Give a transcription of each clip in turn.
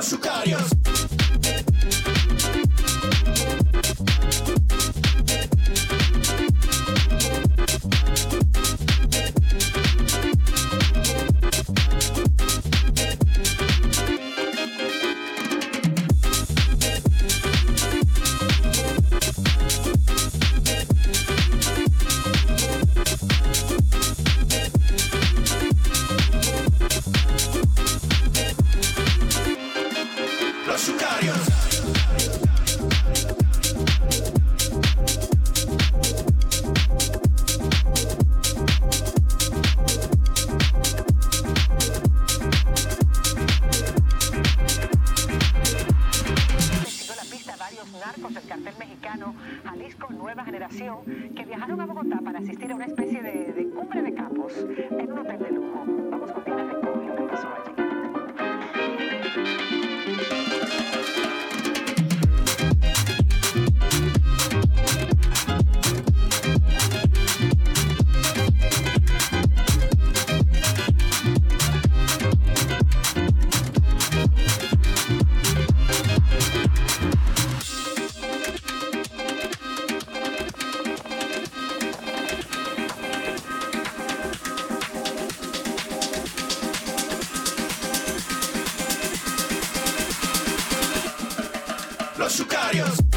Los Los Sucarios.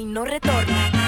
y no retorna.